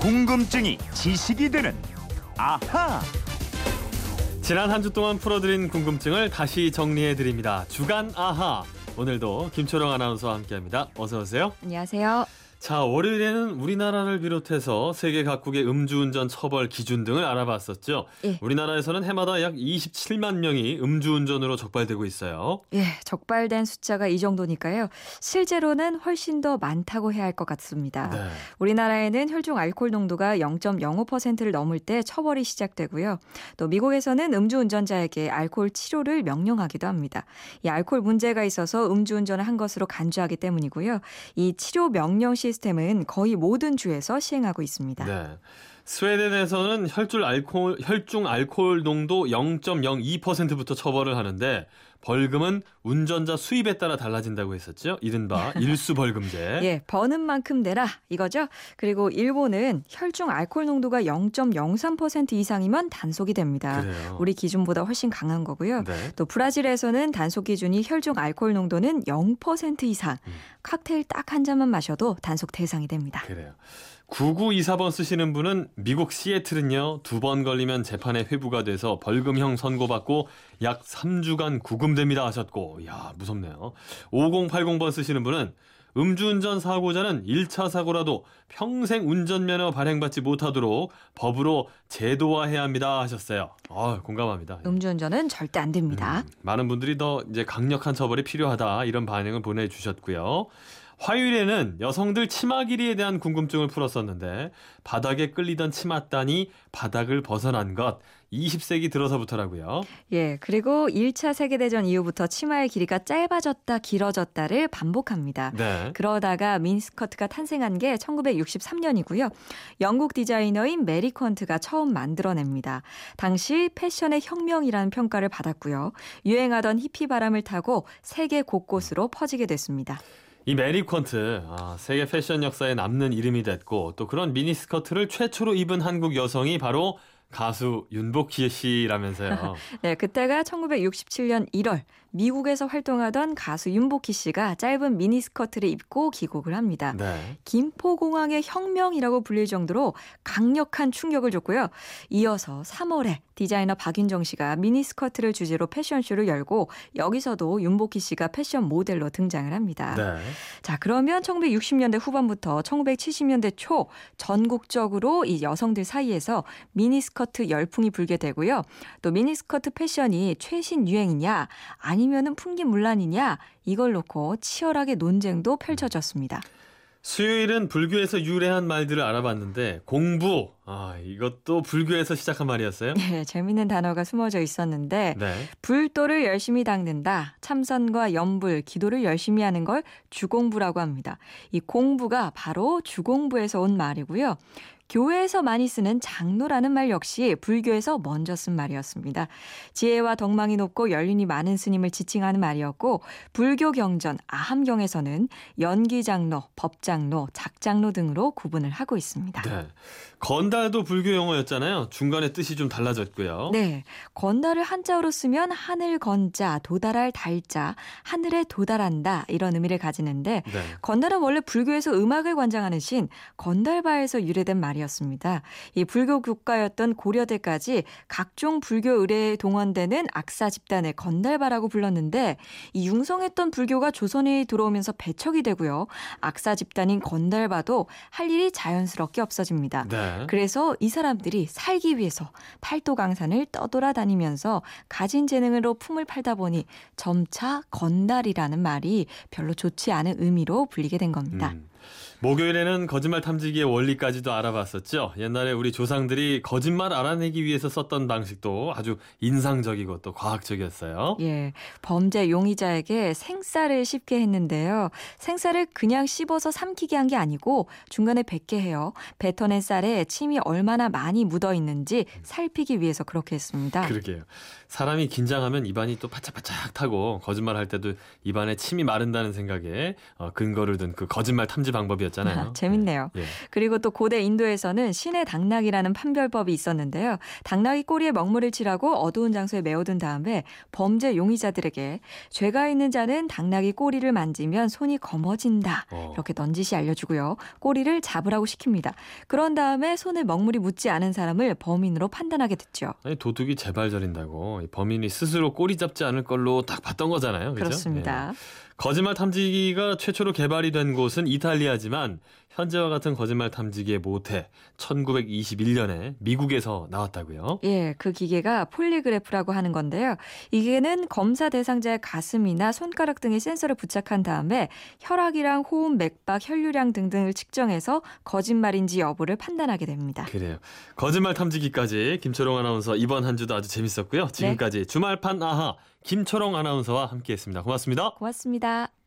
궁금증이 지식이 되는 아하. 지난 한 주 동안 풀어드린 궁금증을 다시 정리해 드립니다. 주간 아하. 오늘도 김초롱 아나운서와 함께합니다. 어서 오세요. 안녕하세요. 자, 월요일에는 우리나라를 비롯해서 세계 각국의 음주운전 처벌 기준 등을 알아봤었죠. 예. 우리나라에서는 해마다 약 27만 명이 음주운전으로 적발되고 있어요. 예, 적발된 숫자가 이 정도니까요. 실제로는 훨씬 더 많다고 해야 할 것 같습니다. 네. 우리나라에는 혈중 알코올 농도가 0.05%를 넘을 때 처벌이 시작되고요. 또 미국에서는 음주운전자에게 알코올 치료를 명령하기도 합니다. 이 알코올 문제가 있어서 음주운전을 한 것으로 간주하기 때문이고요. 이 치료 명령 시 스템은 거의 모든 주에서 시행하고 있습니다. 네. 스웨덴에서는 혈중 알코올 혈중 알코올 농도 0.02%부터 처벌을 하는데 벌금은 운전자 수입에 따라 달라진다고 했었죠. 이른바 일수 벌금제. 예, 버는 만큼 내라 이거죠. 그리고 일본은 혈중 알코올 농도가 0.03% 이상이면 단속이 됩니다. 그래요. 우리 기준보다 훨씬 강한 거고요. 네. 또 브라질에서는 단속 기준이 혈중 알코올 농도는 0% 이상. 음. 칵테일 딱 한 잔만 마셔도 단속 대상이 됩니다. 그래요. 9924번 쓰시는 분은 미국 시애틀은요, 두 번 걸리면 재판에 회부가 돼서 벌금형 선고받고 약 3주간 구금됩니다 하셨고, 야 무섭네요. 5080번 쓰시는 분은 음주운전 사고자는 1차 사고라도 평생 운전면허 발행받지 못하도록 법으로 제도화해야 합니다 하셨어요. 아, 공감합니다. 음주운전은 절대 안 됩니다. 음, 많은 분들이 더 이제 강력한 처벌이 필요하다 이런 반응을 보내주셨고요. 화요일에는 여성들 치마 길이에 대한 궁금증을 풀었었는데 바닥에 끌리던 치맛단이 바닥을 벗어난 것 20세기 들어서부터라고요. 예, 그리고 1차 세계대전 이후부터 치마의 길이가 짧아졌다 길어졌다를 반복합니다. 네. 그러다가 미니스커트가 탄생한 게 1963년이고요. 영국 디자이너인 메리 퀀트가 처음 만들어냅니다. 당시 패션의 혁명이라는 평가를 받았고요. 유행하던 히피 바람을 타고 세계 곳곳으로 퍼지게 됐습니다. 이 메리 퀀트 아, 세계 패션 역사에 남는 이름이 됐고 또 그런 미니스커트를 최초로 입은 한국 여성이 바로 가수 윤복희 씨라면서요. 네, 그때가 1967년 1월 미국에서 활동하던 가수 윤복희 씨가 짧은 미니스커트를 입고 귀국을 합니다. 네. 김포공항의 혁명이라고 불릴 정도로 강력한 충격을 줬고요. 이어서 3월에 디자이너 박윤정 씨가 미니스커트를 주제로 패션쇼를 열고 여기서도 윤복희 씨가 패션 모델로 등장을 합니다. 네. 자, 그러면 1960년대 후반부터 1970년대 초 전국적으로 이 여성들 사이에서 미니스커트 열풍이 불게 되고요. 또 미니스커트 패션이 최신 유행이냐 아니 면은 풍기문란이냐 이걸 놓고 치열하게 논쟁도 펼쳐졌습니다. 수요일은 불교에서 유래한 말들을 알아봤는데 공부 아 이것도 불교에서 시작한 말이었어요. 네, 재밌는 단어가 숨어져 있었는데 네. 불도를 열심히 닦는다. 참선과 염불, 기도를 열심히 하는 걸 주공부라고 합니다. 이 공부가 바로 주공부에서 온 말이고요. 교회에서 많이 쓰는 장로라는 말 역시 불교에서 먼저 쓴 말이었습니다. 지혜와 덕망이 높고 연륜이 많은 스님을 지칭하는 말이었고 불교 경전 아함경에서는 연기장로, 법장로, 작장로 등으로 구분을 하고 있습니다. 네. 건달도 불교 용어였잖아요. 중간에 뜻이 좀 달라졌고요. 네. 건달을 한자어로 쓰면 하늘 건자, 도달할 달자, 하늘에 도달한다 이런 의미를 가지는데 네. 건달은 원래 불교에서 음악을 관장하는 신 건달바에서 유래된 말이 었습니다. 이 불교 국가였던 고려대까지 각종 불교 의례에 동원되는 악사 집단을 건달바라고 불렀는데 이 융성했던 불교가 조선에 들어오면서 배척이 되고요. 악사 집단인 건달바도 할 일이 자연스럽게 없어집니다. 네. 그래서 이 사람들이 살기 위해서 팔도강산을 떠돌아다니면서 가진 재능으로 품을 팔다 보니 점차 건달이라는 말이 별로 좋지 않은 의미로 불리게 된 겁니다. 음. 목요일에는 거짓말 탐지기의 원리까지도 알아봤었죠. 옛날에 우리 조상들이 거짓말 알아내기 위해서 썼던 방식도 아주 인상적이고 또 과학적이었어요. 예, 범죄 용의자에게 생쌀을 씹게 했는데요. 생쌀을 그냥 씹어서 삼키게 한 게 아니고 중간에 뱉게 해요. 뱉어낸 쌀에 침이 얼마나 많이 묻어 있는지 살피기 위해서 그렇게 했습니다. 그러게요. 사람이 긴장하면 입안이 또 바짝바짝 타고 거짓말 할 때도 입안에 침이 마른다는 생각에 어, 근거를 둔 그 거짓말 탐지 가지 방법이었잖아요. 재밌네요. 예. 그리고 또 고대 인도에서는 신의 당나귀라는 판별법이 있었는데요. 당나귀 꼬리에 먹물을 칠하고 어두운 장소에 메워둔 다음에 범죄 용의자들에게 죄가 있는 자는 당나귀 꼬리를 만지면 손이 검어진다. 어. 이렇게 넌지시 알려주고요. 꼬리를 잡으라고 시킵니다. 그런 다음에 손에 먹물이 묻지 않은 사람을 범인으로 판단하게 됐죠. 아니 도둑이 재발 저린다고 이 범인이 스스로 꼬리 잡지 않을 걸로 딱 봤던 거잖아요. 그죠? 그렇습니다. 예. 거짓말 탐지기가 최초로 개발이 된 곳은 이탈리아지만 현재와 같은 거짓말 탐지기의 모태 1921년에 미국에서 나왔다고요. 예, 그 기계가 폴리그래프라고 하는 건데요. 이 기계는 검사 대상자의 가슴이나 손가락 등에 센서를 부착한 다음에 혈압이랑 호흡, 맥박, 혈류량 등등을 측정해서 거짓말인지 여부를 판단하게 됩니다. 그래요. 거짓말 탐지기까지 김초롱 아나운서 이번 한 주도 아주 재밌었고요. 지금까지 주말판 아하 김초롱 아나운서와 함께했습니다. 고맙습니다. 고맙습니다.